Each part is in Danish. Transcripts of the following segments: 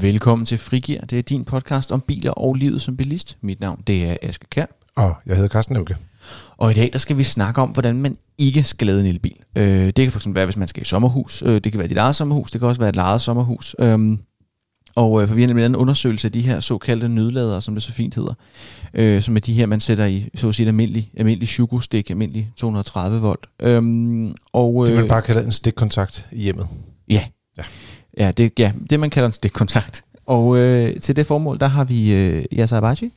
Velkommen til Frigir. Det er din podcast om biler og livet som bilist. Mit navn det er Aske Kær. Og jeg hedder Carsten Elke. Og i dag der skal vi snakke om, hvordan man ikke skal lade en elbil. Øh, det kan fx være, hvis man skal i sommerhus. Øh, det kan være dit eget sommerhus. Det kan også være et lejet sommerhus. Øh, og øh, for vi har nemlig en undersøgelse af de her såkaldte nødladere, som det så fint hedder. Øh, som er de her, man sætter i, så at sige, almindelig, almindelig Shugo-stik, almindelig 230 volt. Øhm, og, Det øh, man bare kalder en stikkontakt i hjemmet. Ja. Ja. Ja, det, ja, det man kalder en stikkontakt. Og øh, til det formål, der har vi øh, Yasser Abachi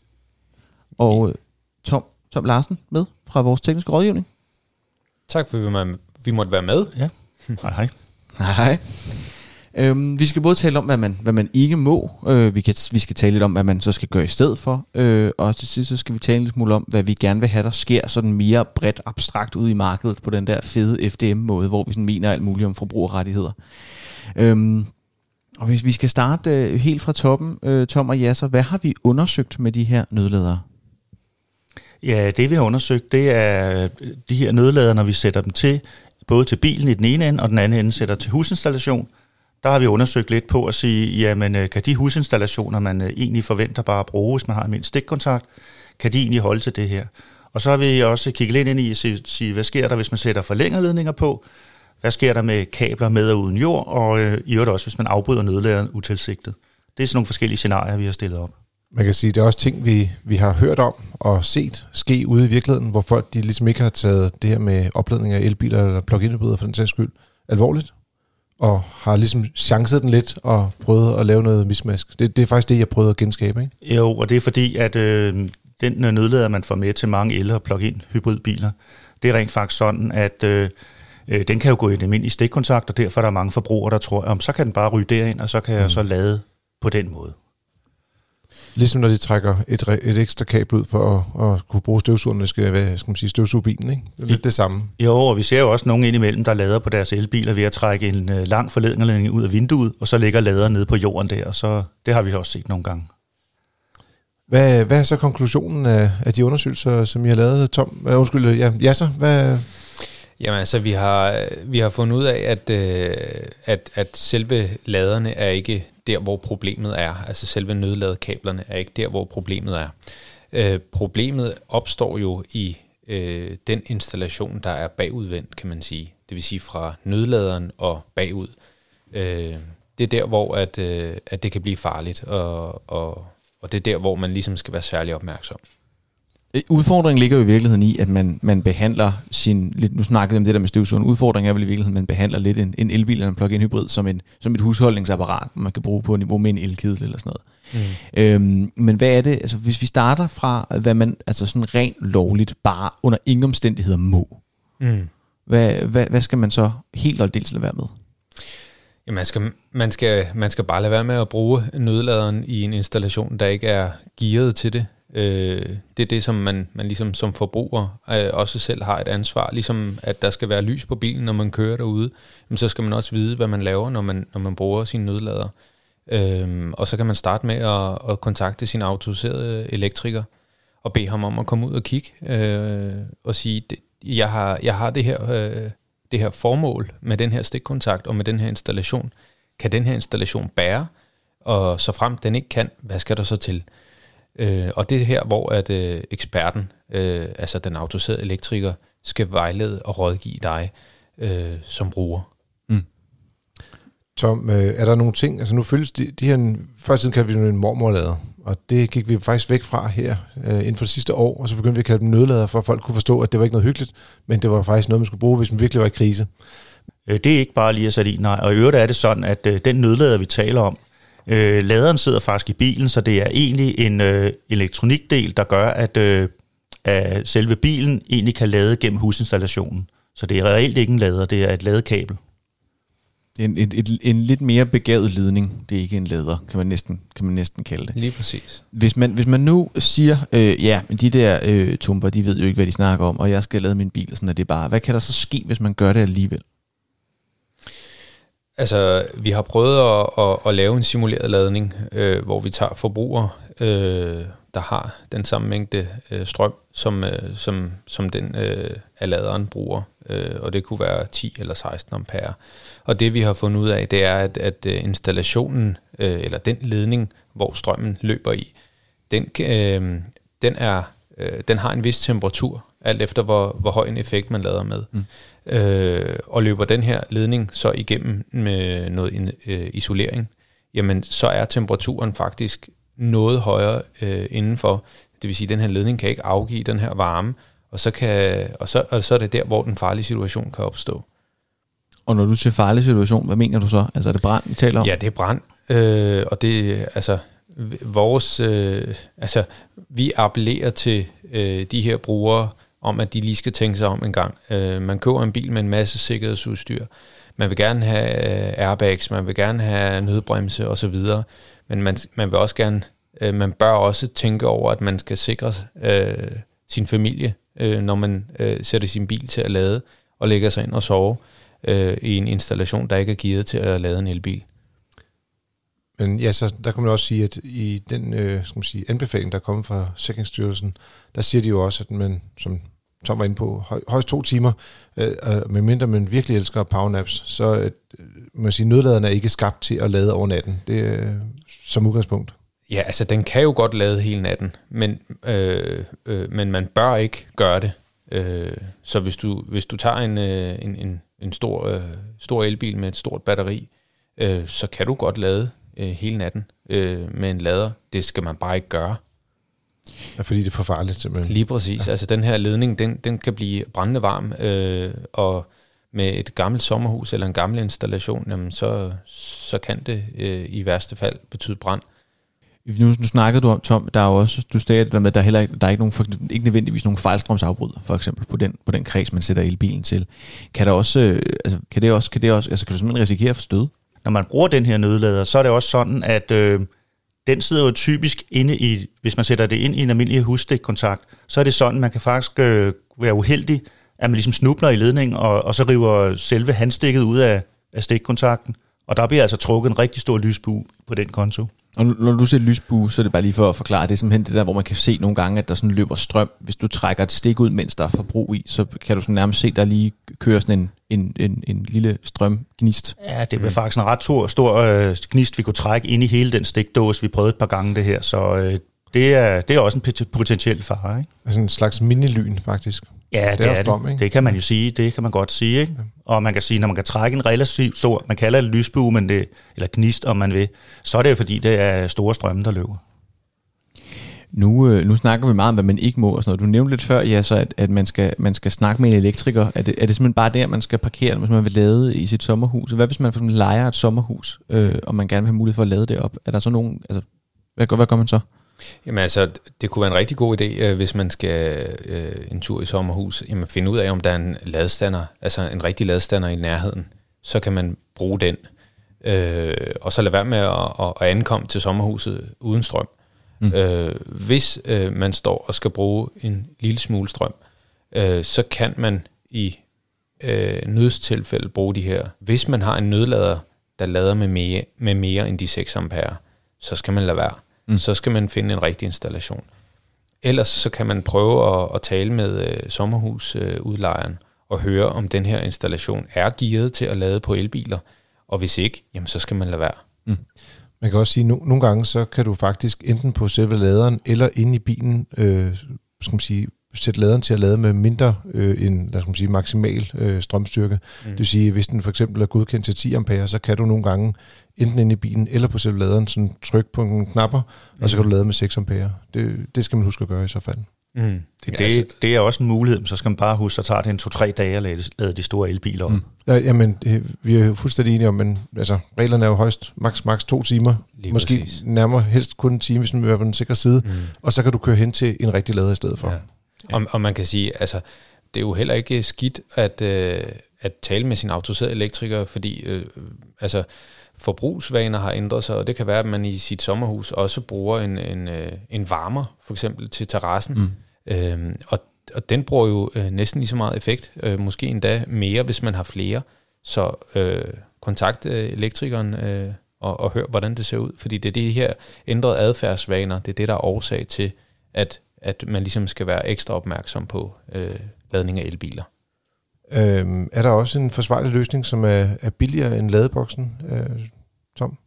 og øh, Tom, Tom Larsen med fra vores tekniske rådgivning. Tak for, at vi må- vi måtte være med. Ja. Hej, hej. Hej. Øhm, vi skal både tale om, hvad man, hvad man ikke må. Øh, vi, kan, vi skal tale lidt om, hvad man så skal gøre i stedet for. Øh, og til sidst så skal vi tale en lille smule om, hvad vi gerne vil have, der sker sådan mere bredt abstrakt ud i markedet på den der fede FDM-måde, hvor vi sådan mener alt muligt om forbrugerrettigheder. Øhm, og hvis vi skal starte øh, helt fra toppen, øh, Tom og Jasser, hvad har vi undersøgt med de her nødledere? Ja, det vi har undersøgt, det er øh, de her nødledere, når vi sætter dem til, både til bilen i den ene ende, og den anden ende sætter til husinstallation. Der har vi undersøgt lidt på at sige, jamen øh, kan de husinstallationer, man øh, egentlig forventer bare at bruge, hvis man har en stikkontakt, kan de egentlig holde til det her? Og så har vi også kigget lidt ind i at sige, hvad sker der, hvis man sætter forlængerledninger på? Hvad sker der med kabler med og uden jord? Og øh, i øvrigt også, hvis man afbryder nødladeren utilsigtet. Det er sådan nogle forskellige scenarier, vi har stillet op. Man kan sige, det er også ting, vi, vi har hørt om og set ske ude i virkeligheden, hvor folk de ligesom ikke har taget det her med opladning af elbiler eller plug-in hybrider for den sags skyld alvorligt, og har ligesom chancet den lidt og prøvet at lave noget mismask. Det, det er faktisk det, jeg prøvede at genskabe. Ikke? Jo, og det er fordi, at øh, den øh, nødlader, man får med til mange el- og plug-in hybridbiler, det er rent faktisk sådan, at øh, øh, den kan jo gå i en almindelig stikkontakt, og derfor er der mange forbrugere, der tror, om så kan den bare ryge derind, og så kan jeg Mm. så lade på den måde. Ligesom når de trækker et, et ekstra kabel ud for at, at kunne bruge det skal, være, skal man sige, støvsuge bilen. Ikke? Det er lidt det samme. Jo, og vi ser jo også nogen indimellem, der lader på deres elbiler ved at trække en øh, lang forlængerledning ud af vinduet, og så ligger laderen nede på jorden der, og så det har vi også set nogle gange. Hvad, hvad er så konklusionen af, af de undersøgelser, som I har lavet, Tom? Uh, undskyld, ja, Jasser, hvad, Jamen altså, vi har, vi har fundet ud af, at, øh, at, at selve laderne er ikke der, hvor problemet er. Altså selve nødladekablerne er ikke der, hvor problemet er. Øh, problemet opstår jo i øh, den installation, der er bagudvendt, kan man sige. Det vil sige fra nødladeren og bagud. Øh, det er der, hvor at, øh, at det kan blive farligt, og, og, og det er der, hvor man ligesom skal være særlig opmærksom. Øh, Udfordringen ligger jo i virkeligheden i, at man, man behandler sin, lidt, nu snakkede vi om det der med støvsugeren, udfordringen er vel i virkeligheden, at man behandler lidt en, en elbil eller en plug-in hybrid som, en, som et husholdningsapparat, man kan bruge på niveau med en elkedel eller sådan noget. Mm. Øhm, men hvad er det, altså hvis vi starter fra, hvad man altså sådan rent lovligt bare under ingen omstændigheder må, Mm. hvad, hvad, hvad skal man så helt og dels lade være med? Ja, man, skal, man, skal, man skal bare lade være med at bruge nødladeren i en installation, der ikke er gearet til det. Øh, det er det, som man, man ligesom som forbruger øh, også selv har et ansvar. Ligesom at der skal være lys på bilen, når man kører derude, jamen, så skal man også vide, hvad man laver, når man, når man bruger sin nødlader. Øh, og så kan man starte med at, at kontakte sin autoriserede elektriker og bede ham om at komme ud og kigge øh, og sige, det, jeg, har, jeg har det her... Øh, det her formål med den her stikkontakt og med den her installation, kan den her installation bære, og så frem den ikke kan, hvad skal der så til? Øh, og det er her, hvor at øh, eksperten, øh, altså den autoriserede elektriker, skal vejlede og rådgive dig øh, som bruger. Tom, øh, er der nogle ting, altså nu følges de, de her, før i tiden kaldte vi dem en mormorlader, og det gik vi faktisk væk fra her øh, inden for det sidste år, og så begyndte vi at kalde dem nødlader, for at folk kunne forstå, at det var ikke noget hyggeligt, men det var faktisk noget, man skulle bruge, hvis man virkelig var i krise. Øh, Det er ikke bare lige at sætte i, nej. Og i øvrigt er det sådan, at øh, den nødlader, vi taler om, øh, laderen sidder faktisk i bilen, så det er egentlig en øh, elektronikdel, der gør, at, øh, at selve bilen egentlig kan lade gennem husinstallationen. Så det er reelt ikke en lader, det er et ladekabel. Det er en, et, et, en lidt mere begavet ledning, det er ikke en lader, kan man næsten, kan man næsten kalde det. Lige præcis. Hvis man, hvis man nu siger, øh, ja, men de der øh, tumper, de ved jo ikke, hvad de snakker om, og jeg skal lade min bil, og sådan er det bare. Hvad kan der så ske, hvis man gør det alligevel? Altså, vi har prøvet at, at, at lave en simuleret ladning, øh, hvor vi tager forbrugere, øh, der har den samme mængde øh, strøm, som, øh, som, som den øh, af laderen bruger øh, og det kunne være 10 eller 16 ampere. Og det vi har fundet ud af, det er, at, at øh, installationen, øh, eller den ledning, hvor strømmen løber i, den, øh, den, er, øh, den har en vis temperatur, alt efter hvor, hvor høj en effekt man lader med. Mm. Øh, og løber den her ledning så igennem med noget øh, isolering, jamen så er temperaturen faktisk noget højere øh, indenfor. Det vil sige, at den her ledning kan ikke afgive den her varme, og så, kan, og så, og så er det der, hvor den farlige situation kan opstå. Og når du siger farlig situation, hvad mener du så? Altså er det brand, vi taler om? Ja, det er brand. Øh, og det altså vores, øh, altså vi appellerer til øh, de her brugere om, at de lige skal tænke sig om en gang. Øh, man køber en bil med en masse sikkerhedsudstyr. Man vil gerne have øh, airbags, man vil gerne have nødbremse osv., men man, man vil også gerne, øh, man bør også tænke over, at man skal sikre øh, sin familie, øh, når man øh, sætter sin bil til at lade og lægger sig ind og sove øh, i en installation, der ikke er givet til at lade en elbil. Men ja, så der kan man også sige, at i den øh, skal man sige, anbefaling, der er kommet fra Sikringsstyrelsen, der siger de jo også, at man, som Tom var inde på, høj, højst to timer, øh, øh medmindre man virkelig elsker powernaps, så øh, man sige, nødladeren er ikke skabt til at lade over natten. Det er øh, som udgangspunkt. Ja, altså den kan jo godt lade hele natten, men, øh, øh, men man bør ikke gøre det. Øh, så hvis du, hvis du tager en, øh, en, en, en stor, øh, stor elbil med et stort batteri, øh, så kan du godt lade øh, hele natten øh, med en lader. Det skal man bare ikke gøre. Ja, fordi det er for farligt simpelthen. Lige præcis. Ja. Altså den her ledning, den, den kan blive brændende varm, øh, og med et gammelt sommerhus eller en gammel installation, jamen så, så kan det øh, i værste fald betyde brand. Nu, nu snakkede du om, Tom, der er også, du sagde det der med, at der er heller ikke, der er ikke, nogen, ikke nødvendigvis nogen fejlstrømsafbryder, for eksempel på den, på den kreds, man sætter elbilen til. Kan, der også, øh, altså, kan det også, kan det også, altså, kan du simpelthen risikere at få stød? Når man bruger den her nødlader, så er det også sådan, at øh, den sidder jo typisk inde i, hvis man sætter det ind i en almindelig husstikkontakt, så er det sådan, man kan faktisk øh, være uheldig, at man ligesom snubler i ledningen, og, og så river selve handstikket ud af, af stikkontakten. Og der bliver altså trukket en rigtig stor lysbue på den konto. Og når du siger lysbue, så er det bare lige for at forklare, det er simpelthen det der, hvor man kan se nogle gange, at der sådan løber strøm. Hvis du trækker et stik ud, mens der er forbrug i, så kan du sådan nærmest se, der lige kører sådan en, en, en, en lille strømgnist. Ja, det bliver mm. faktisk en ret stor, stor øh, gnist, vi kunne trække ind i hele den stikdåse. Vi prøvede et par gange det her, så øh, det, er, det er også en potentiel fare. Ikke? Altså en slags mini-lyn, faktisk. Ja, det, det er, er strøm, det. Ikke? Det kan man jo sige, det kan man godt sige. Ikke? Og man kan sige, når man kan trække en relativt stor, man kalder det lysbue, men det, eller gnist, om man vil, så er det jo fordi, det er store strømme, der løber. Nu, øh, nu snakker vi meget om, hvad man ikke må og sådan noget. Du nævnte lidt før, ja, så at, at man, skal, man skal snakke med en elektriker. Er det, er det simpelthen bare der, man skal parkere, hvis man vil lade i sit sommerhus? Hvad hvis man for eksempel leger et sommerhus, øh, og man gerne vil have mulighed for at lade det op? Er der så nogen, altså, hvad, hvad gør man så? Jamen altså, det kunne være en rigtig god idé, øh, hvis man skal øh, en tur i sommerhus, jamen finde ud af, om der er en ladestander, altså en rigtig ladestander i nærheden. Så kan man bruge den. Øh, og så lade være med at, at ankomme til sommerhuset uden strøm. Mm. Øh, hvis øh, man står og skal bruge en lille smule strøm, øh, så kan man i øh, nødstilfælde bruge de her. Hvis man har en nødlader, der lader med mere, med mere end de 6 ampere, så skal man lade være mm. så skal man finde en rigtig installation. Ellers så kan man prøve at, at tale med øh, sommerhusudlejeren øh, og høre, om den her installation er gearet til at lade på elbiler, og hvis ikke, jamen så skal man lade være. Mm. Man kan også sige, at no, nogle gange så kan du faktisk enten på selve laderen eller inde i bilen øh, skal man sige, sætte laderen til at lade med mindre øh, end lad os sige, maksimal øh, strømstyrke. Mm. Det vil sige, hvis den for eksempel er godkendt til 10 ampere, så kan du nogle gange enten inde i bilen eller på selve laderen sådan trykke på nogle knapper, mm. og så kan du lade med 6 ampere. Det, det skal man huske at gøre i så fald. Mm. Det, det, altså, det er også en mulighed, så skal man bare huske, så tager det en to-tre dage at lade, lade de store elbiler op. Mm. Ja, jamen, vi er jo fuldstændig enige om, men altså, reglerne er jo højst maks, maks to timer. Lige måske præcis. nærmere helst kun en time, hvis man vil være på den sikre side. Mm. Og så kan du køre hen til en rigtig lader i stedet for. Ja. Ja. Og, og man kan sige, altså, det er jo heller ikke skidt at, øh, at tale med sin autoriserede elektriker, fordi øh, altså, forbrugsvaner har ændret sig, og det kan være, at man i sit sommerhus også bruger en, en, øh, en varmer, for eksempel til terrassen. Mm. Øhm, og, og den bruger jo øh, næsten lige så meget effekt, øh, måske endda mere, hvis man har flere. Så øh, kontakt øh, elektrikeren øh, og, og hør, hvordan det ser ud, fordi det er det her ændrede adfærdsvaner, det er det, der er årsag til, at, at man ligesom skal være ekstra opmærksom på øh, ladning af elbiler. Øhm, er der også en forsvarlig løsning, som er, er billigere end ladeboksen, øh, Tom?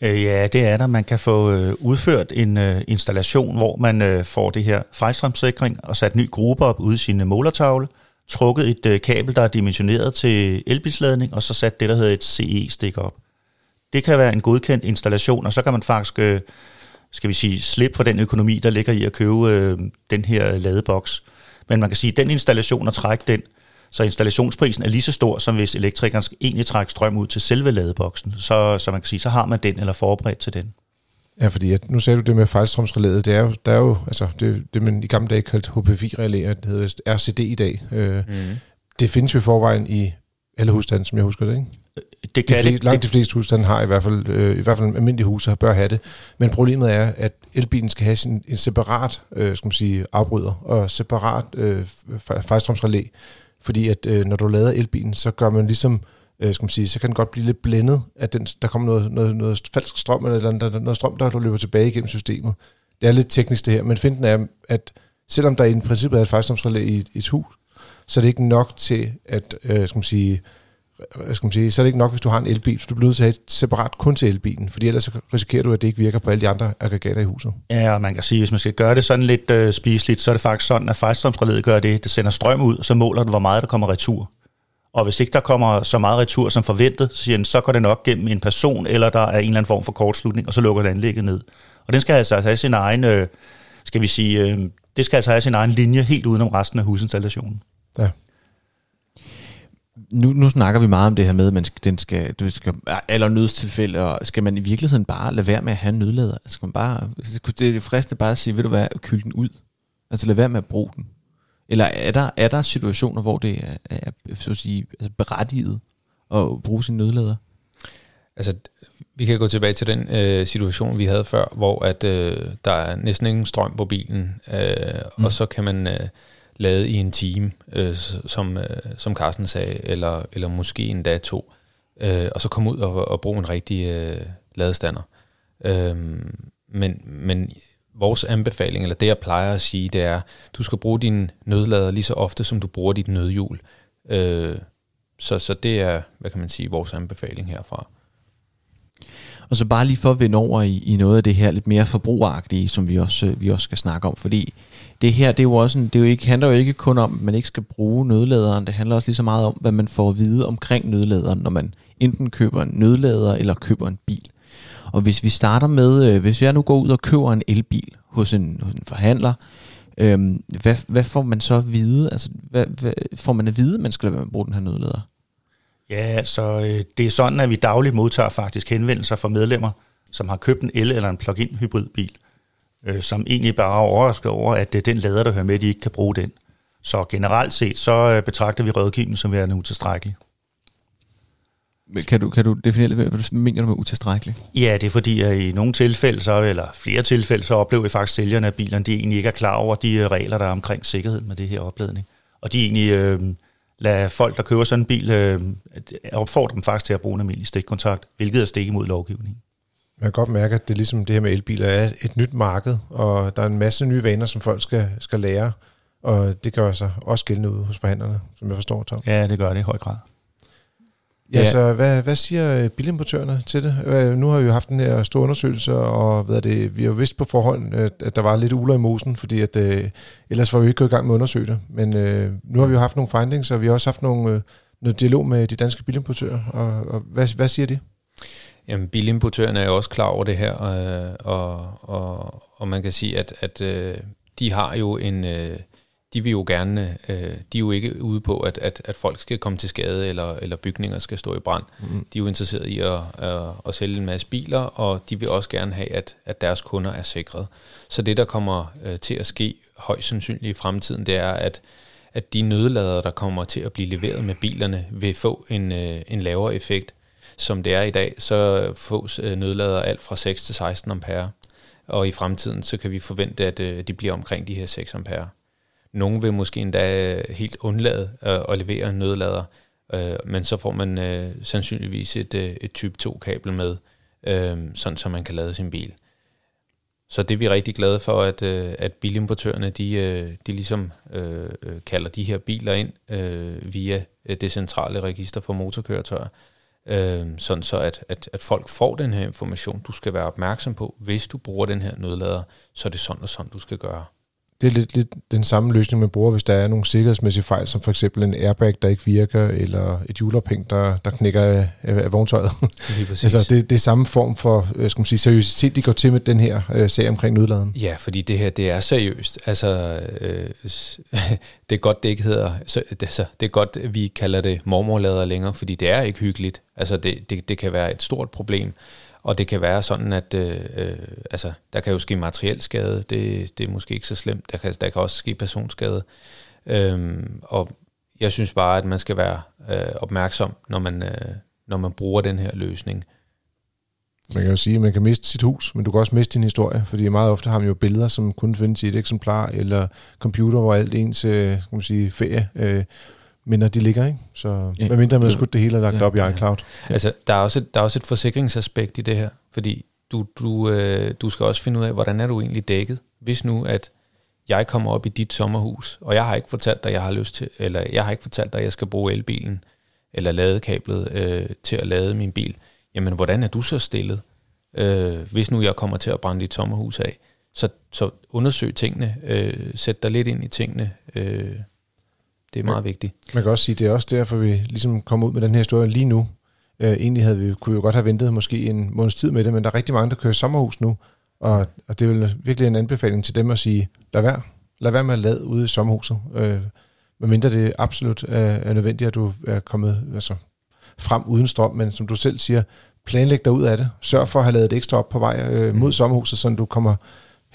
Øh, ja, det er der. Man kan få øh, udført en øh, installation, hvor man øh, får det her fejlstrømssikring og sat ny gruppe op ude i sin øh, målertavle, trukket et øh, kabel, der er dimensioneret til elbilsladning, og så sat det, der hedder et CE-stik op. Det kan være en godkendt installation, og så kan man faktisk, øh, skal vi sige, slippe for den økonomi, der ligger i at købe øh, den her ladeboks. Men man kan sige, at den installation og trække den, så installationsprisen er lige så stor, som hvis elektrikeren egentlig trækker strøm ud til selve ladeboksen. Så, så man kan sige, så har man den eller forberedt til den. Ja, fordi at, nu sagde du det med fejlstrømsrelæet. Det er jo, der er jo altså, det, det man i gamle dage kaldte HPV-relæer, det hedder RCD i dag. Øh, mm. Det findes jo i forvejen i alle husstande, som jeg husker det, ikke? Det kan de fleste, det, langt de fleste husstande har i hvert fald, øh, i hvert fald almindelige huse bør have det. Men problemet er, at elbilen skal have sin, en separat øh, skal man sige, afbryder og separat øh, fejlstrømsrelæ. Fordi at øh, når du lader elbilen, så gør man ligesom, øh, skal man sige, så kan den godt blive lidt blændet, at den, der kommer noget, noget, noget falsk strøm, eller der, noget strøm, der løber tilbage igennem systemet. Det er lidt teknisk det her, men finden er, at selvom der i princippet er et fejlstrømsrelæ i, i et hus, så er det ikke nok til, at øh, skal man sige, skal man sige, så er det ikke nok, hvis du har en elbil, for du bliver nødt til at have et separat kun til elbilen, fordi ellers risikerer du, at det ikke virker på alle de andre aggregater i huset. Ja, og man kan sige, hvis man skal gøre det sådan lidt øh, spiseligt, så er det faktisk sådan, at fejlstrømsrelæet gør det, det sender strøm ud, så måler den, hvor meget der kommer retur. Og hvis ikke der kommer så meget retur som forventet, så, siger den, så går det nok gennem en person, eller der er en eller anden form for kortslutning, og så lukker det anlægget ned. Og den skal altså have sin egen, øh, skal vi sige, øh, det skal altså have sin egen linje helt udenom resten af husinstallationen. Ja nu, nu snakker vi meget om det her med, at man skal, den skal, du skal eller nødstilfælde, og skal man i virkeligheden bare lade være med at have en nødlader? Altså, skal man bare, det er friste bare at sige, ved du hvad, kyl den ud. Altså lade være med at bruge den. Eller er der, er der situationer, hvor det er, er så at sige, altså berettiget at bruge sin nødlader? Altså, vi kan gå tilbage til den øh, situation, vi havde før, hvor at øh, der er næsten ingen strøm på bilen, øh, mm. og så kan man... Øh, lavet i en time, øh, som, øh, som Carsten sagde, eller, eller måske endda to, øh, og så komme ud og, og bruge en rigtig øh, ladestander. Øh, men, men vores anbefaling, eller det jeg plejer at sige, det er, du skal bruge din nødlader lige så ofte, som du bruger dit nødhjul. Øh, så, så det er, hvad kan man sige, vores anbefaling herfra. Og så bare lige for at vende over i, i noget af det her lidt mere forbrugeragtige, som vi også, øh, vi også skal snakke om, fordi det her, det er jo også en, det er jo ikke, handler jo ikke kun om, at man ikke skal bruge nødladeren, det handler også lige så meget om, hvad man får at vide omkring nødladeren, når man enten køber en nødlader eller køber en bil. Og hvis vi starter med, øh, hvis jeg nu går ud og køber en elbil hos en, hos en forhandler, øhm, hvad, hvad får man så at vide? Altså, hvad, hvad får man at vide, at man skal lade være med at bruge den her nødlader? Ja, så øh, det er sådan, at vi dagligt modtager faktisk henvendelser fra medlemmer, som har købt en el- eller en plug-in hybridbil, øh, som egentlig bare er overrasket over, at det er den lader, der hører med, de ikke kan bruge den. Så generelt set, så øh, betragter vi rådgivningen som værende utilstrækkelig. Kan du, kan du definere, hvad du mener du med utilstrækkelig? Ja, det er fordi, at i nogle tilfælde, så, eller flere tilfælde, så oplever vi faktisk sælgerne af bilerne, de egentlig ikke er klar over de øh, regler, der er omkring sikkerhed med det her opladning. Og de egentlig øh, lader folk, der køber sådan en bil, øh, opfordre dem faktisk til at bruge en almindelig stikkontakt, hvilket er stik imod lovgivningen. Man kan godt mærke, at det ligesom det her med elbiler er et nyt marked, og der er en masse nye vaner, som folk skal, skal lære, og det gør sig også gældende ud hos forhandlerne, som jeg forstår, Tom. Ja, det gør det i høj grad. Ja, ja. så hvad, hvad siger bilimportørerne til det? Nu har vi jo haft den her store undersøgelse, og hvad det, vi har jo vidst på forhånd, at der var lidt uler i mosen, fordi at, øh, ellers var vi ikke gået i gang med at undersøge det. Men øh, nu har vi jo haft nogle findings, og vi har også haft nogle, øh, noget dialog med de danske bilimportører. Og, og hvad, hvad siger de? Jamen, bilimportørerne er jo også klar over det her, øh, og, og, og man kan sige, at, at øh, de har jo en... Øh, de vil jo gerne, øh, de er jo ikke ude på, at, at, at folk skal komme til skade, eller, eller bygninger skal stå i brand. Mm. De er jo interesserede i at, at, at sælge en masse biler, og de vil også gerne have, at, at deres kunder er sikret. Så det, der kommer øh, til at ske højst sandsynligt i fremtiden, det er, at, at de nødlader, der kommer til at blive leveret med bilerne, vil få en, øh, en lavere effekt. Som det er i dag, så fås øh, nødlader alt fra 6 til 16 ampere, og i fremtiden så kan vi forvente, at øh, de bliver omkring de her 6 ampere. Nogle vil måske endda øh, helt undlade at, at levere en nødlader, øh, men så får man øh, sandsynligvis et, øh, et type 2-kabel med, øh, sådan så man kan lade sin bil. så det er vi rigtig glade for, at, øh, at bilimportørerne de, de ligesom øh, kalder de her biler ind øh, via det centrale register for motorkøretøjer, øh, sådan så at, at, at folk får den her information. Du skal være opmærksom på, hvis du bruger den her nødlader, så er det sådan og sådan, du skal gøre det er lidt, lidt den samme løsning, man bruger, hvis der er nogle sikkerhedsmæssige fejl, som for eksempel en airbag, der ikke virker, eller et hjulophæng, der, der knækker af, af vogntøjet. altså, det, det er samme form for øh, skal man sige, seriøsitet, de går til med den her øh, sag omkring nødladen. Ja, fordi det her, det er seriøst. Altså, øh, det er godt, det ikke hedder, så, altså, det er godt, vi kalder det mormorlader længere, fordi det er ikke hyggeligt. Altså, det, det, det kan være et stort problem. Og det kan være sådan, at øh, øh, altså, der kan jo ske materiel skade, det, det er måske ikke så slemt. Der kan, der kan også ske personskade. Øhm, og jeg synes bare, at man skal være øh, opmærksom, når man, øh, når man bruger den her løsning. Man kan jo sige, at man kan miste sit hus, men du kan også miste din historie, fordi meget ofte har man jo billeder, som kun findes i et eksemplar, eller computer, hvor alt ens øh, skal man sige, ferie øh, minder de ligger, ikke? Så ja. mindre man har skudt det hele og lagt ja, op i iCloud. Ja. Altså, der er, også et, der er også et forsikringsaspekt i det her, fordi du, du, øh, du skal også finde ud af, hvordan er du egentlig dækket. Hvis nu, at jeg kommer op i dit sommerhus, og jeg har ikke fortalt dig, jeg har lyst til, eller jeg har ikke fortalt dig, at jeg skal bruge elbilen, eller ladekablet øh, til at lade min bil, jamen hvordan er du så stillet, øh, hvis nu jeg kommer til at brænde dit sommerhus af? Så, så undersøg tingene, øh, sæt dig lidt ind i tingene, øh, det er meget man, vigtigt. Man kan også sige, det er også derfor, vi ligesom kommer ud med den her historie lige nu. Uh, egentlig havde vi, kunne vi jo godt have ventet måske en måneds tid med det, men der er rigtig mange, der kører sommerhus nu, og, og det er vel virkelig en anbefaling til dem at sige, lad være, lad være med at lade ude i sommerhuset, uh, medmindre det absolut er, er nødvendigt, at du er kommet altså, frem uden strøm, men som du selv siger, planlæg dig ud af det. Sørg for at have lavet et ekstra op på vej øh, mod mm. sommerhuset, så du kommer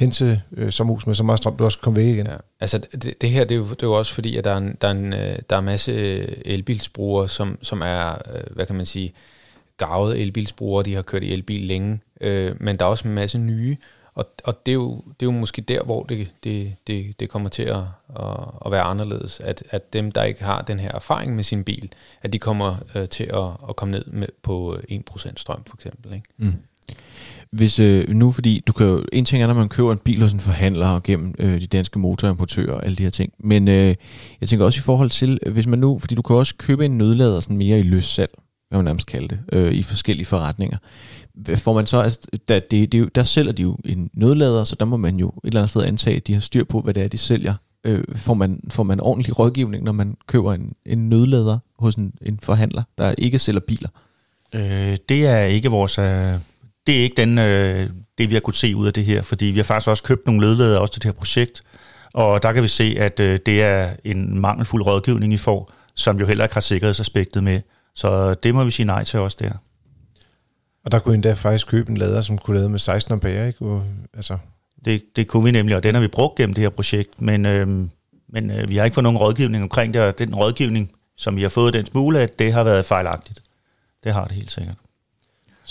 hen til øh, sommerhus med så meget strøm, du også kan komme væk igen. Ja. Altså det, det her, det er, jo, det er jo også fordi, at der er en, der er en, øh, der er masse øh, elbilsbrugere, som, som er, øh, hvad kan man sige, gavede elbilsbrugere, de har kørt i elbil længe, øh, men der er også en masse nye, og, og det, er jo, det er jo måske der, hvor det, det, det, det kommer til at, at, at være anderledes, at, at dem, der ikke har den her erfaring med sin bil, at de kommer øh, til at, at komme ned med, på 1% strøm for eksempel. Ikke? Mm. Hvis øh, nu, fordi du kan jo, en ting er, når man køber en bil hos en forhandler og gennem øh, de danske motorimportører og alle de her ting, men øh, jeg tænker også i forhold til, øh, hvis man nu, fordi du kan også købe en nødlader sådan mere i løssalg, hvad man nærmest kalde det, øh, i forskellige forretninger. Får man så, altså, der, det, det, der sælger de jo en nødlader, så der må man jo et eller andet sted antage, at de har styr på, hvad det er, de sælger. Øh, får, man, får man ordentlig rådgivning, når man køber en, en nødlader hos en, en forhandler, der ikke sælger biler? Øh, det er ikke vores, øh, det er ikke den, øh, det, vi har kunnet se ud af det her, fordi vi har faktisk også købt nogle ledledere også til det her projekt, og der kan vi se, at øh, det er en mangelfuld rådgivning, I får, som jo heller ikke har sikkerhedsaspektet med. Så det må vi sige nej til også der. Og der kunne endda faktisk købe en lader, som kunne lade med 16 ampere, ikke? Altså. Det, det kunne vi nemlig, og den har vi brugt gennem det her projekt, men, øh, men øh, vi har ikke fået nogen rådgivning omkring det, og den rådgivning, som vi har fået den smule, at det har været fejlagtigt. Det har det helt sikkert.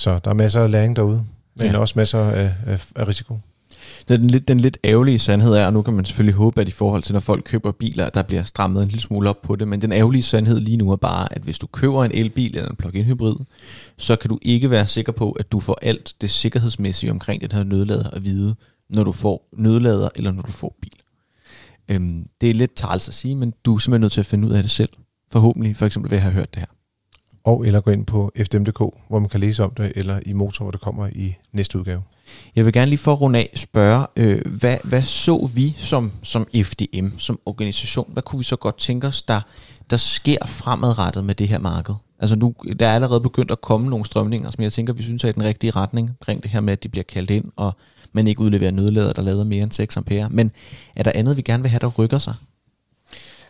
Så der er masser af læring derude, men ja. også masser af, af, af risiko. Den lidt, den lidt ærgerlige sandhed er, og nu kan man selvfølgelig håbe, at i forhold til, når folk køber biler, der bliver strammet en lille smule op på det, men den ærgerlige sandhed lige nu er bare, at hvis du køber en elbil eller en plug-in hybrid, så kan du ikke være sikker på, at du får alt det sikkerhedsmæssige omkring den her nødlader at vide, når du får nødlader eller når du får bil. Øhm, det er lidt træls at sige, men du er simpelthen nødt til at finde ud af det selv. Forhåbentlig, for eksempel ved at have hørt det her og eller gå ind på fdm.dk, hvor man kan læse om det, eller i Motor, hvor det kommer i næste udgave. Jeg vil gerne lige for at runde af spørge, øh, hvad, hvad så vi som, som FDM, som organisation? Hvad kunne vi så godt tænke os, der, der sker fremadrettet med det her marked? Altså nu, der er allerede begyndt at komme nogle strømninger, som jeg tænker, vi synes er i den rigtige retning omkring det her med, at de bliver kaldt ind, og man ikke udleverer nødlader, der lader mere end 6 ampere. Men er der andet, vi gerne vil have, der rykker sig?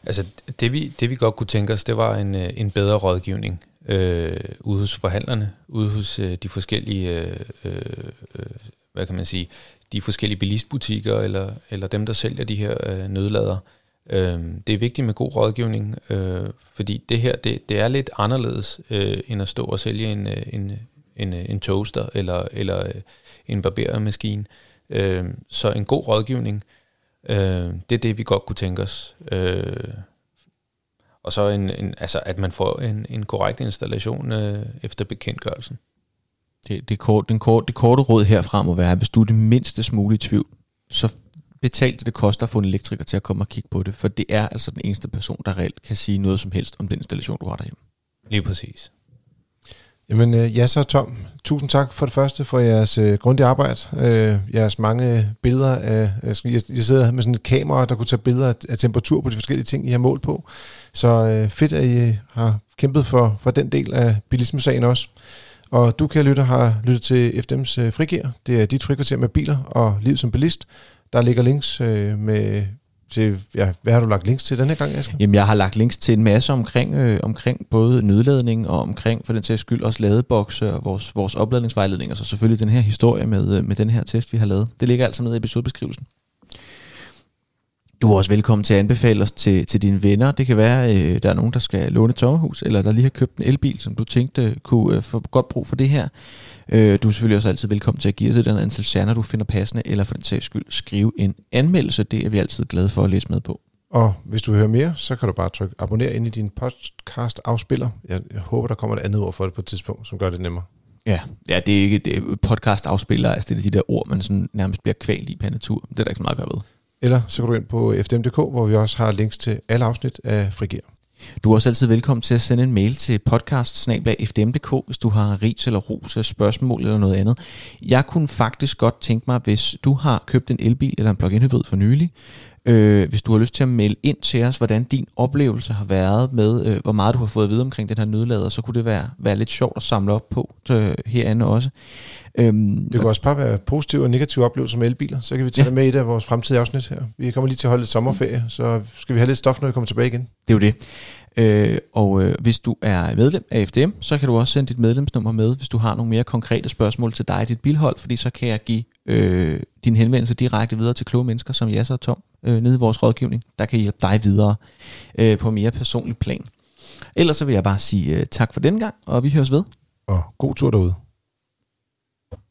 Altså det vi, det vi godt kunne tænke os, det var en, øh, en bedre rådgivning øh, ude hos forhandlerne, ude hos øh, de forskellige, øh, øh, hvad kan man sige, de forskellige bilistbutikker, eller, eller dem, der sælger de her øh, nødlader. Øh, det er vigtigt med god rådgivning, øh, fordi det her, det, det er lidt anderledes, øh, end at stå og sælge en, øh, en, en, øh, en toaster, eller, eller øh, en barbermaskine. Øh, så en god rådgivning, øh, det er det, vi godt kunne tænke os. Øh, og så en, en, altså, at man får en, en korrekt installation øh, efter bekendtgørelsen. Det, det, kort, den kort, det korte råd herfra må være, at hvis du er det mindste smule i tvivl, så betal det, det koster at få en elektriker til at komme og kigge på det, for det er altså den eneste person, der reelt kan sige noget som helst om den installation, du har derhjemme. Lige præcis. Jamen, øh, ja så Tom. Tusind tak for det første for jeres øh, grundige arbejde. Øh, jeres mange billeder af... Jeg, jeg, sidder med sådan et kamera, der kunne tage billeder af, af temperatur på de forskellige ting, I har målt på. Så øh, fedt, at I øh, har kæmpet for, for den del af bilismesagen også. Og du, kan lytte, har lyttet til FDM's øh, Frigir. Det er dit frikvarter med biler og liv som bilist. Der ligger links øh, med til, ja, hvad har du lagt links til den her gang, Asger? Jamen, jeg har lagt links til en masse omkring, øh, omkring både nødladning og omkring, for den sags skyld, også ladebokse og vores, vores opladningsvejledning, og så selvfølgelig den her historie med, øh, med den her test, vi har lavet. Det ligger alt sammen nede i episodebeskrivelsen. Du er også velkommen til at anbefale os til, til dine venner. Det kan være, øh, der er nogen, der skal låne et sommerhus, eller der lige har købt en elbil, som du tænkte kunne øh, få godt brug for det her. Øh, du er selvfølgelig også altid velkommen til at give os et eller andet antal stjerner, du finder passende, eller for den sags skyld skrive en anmeldelse. Det er vi altid glade for at læse med på. Og hvis du vil høre mere, så kan du bare trykke abonner ind i din podcast-afspiller. Jeg, jeg håber, der kommer et andet ord for det på et tidspunkt, som gør det nemmere. Ja, ja det er ikke det podcast afspiller, altså det er de der ord, man sådan nærmest bliver kvalt i per natur. Det er der ikke så meget at gøre ved. Eller så kan du ind på fdm.dk, hvor vi også har links til alle afsnit af Frigir. Du er også altid velkommen til at sende en mail til podcast hvis du har ris eller ros, spørgsmål eller noget andet. Jeg kunne faktisk godt tænke mig, hvis du har købt en elbil eller en plug-in hybrid for nylig, øh, hvis du har lyst til at melde ind til os, hvordan din oplevelse har været med, øh, hvor meget du har fået at vide omkring den her nødlader, så kunne det være, være lidt sjovt at samle op på øh, herinde også. Øhm, det kan også bare være positive og negative oplevelser med elbiler, så kan vi tage ja. med i det af vores fremtidige afsnit her. Vi kommer lige til at holde lidt sommerferie, så skal vi have lidt stof, når vi kommer tilbage igen. Det er jo det. Øh, og øh, hvis du er medlem af FDM, så kan du også sende dit medlemsnummer med, hvis du har nogle mere konkrete spørgsmål til dig og dit bilhold, fordi så kan jeg give øh, din henvendelse direkte videre til kloge mennesker som Jasser og Tom øh, nede i vores rådgivning, der kan hjælpe dig videre øh, på mere personlig plan. Ellers så vil jeg bare sige øh, tak for den gang, og vi høres ved. Og god tur derude.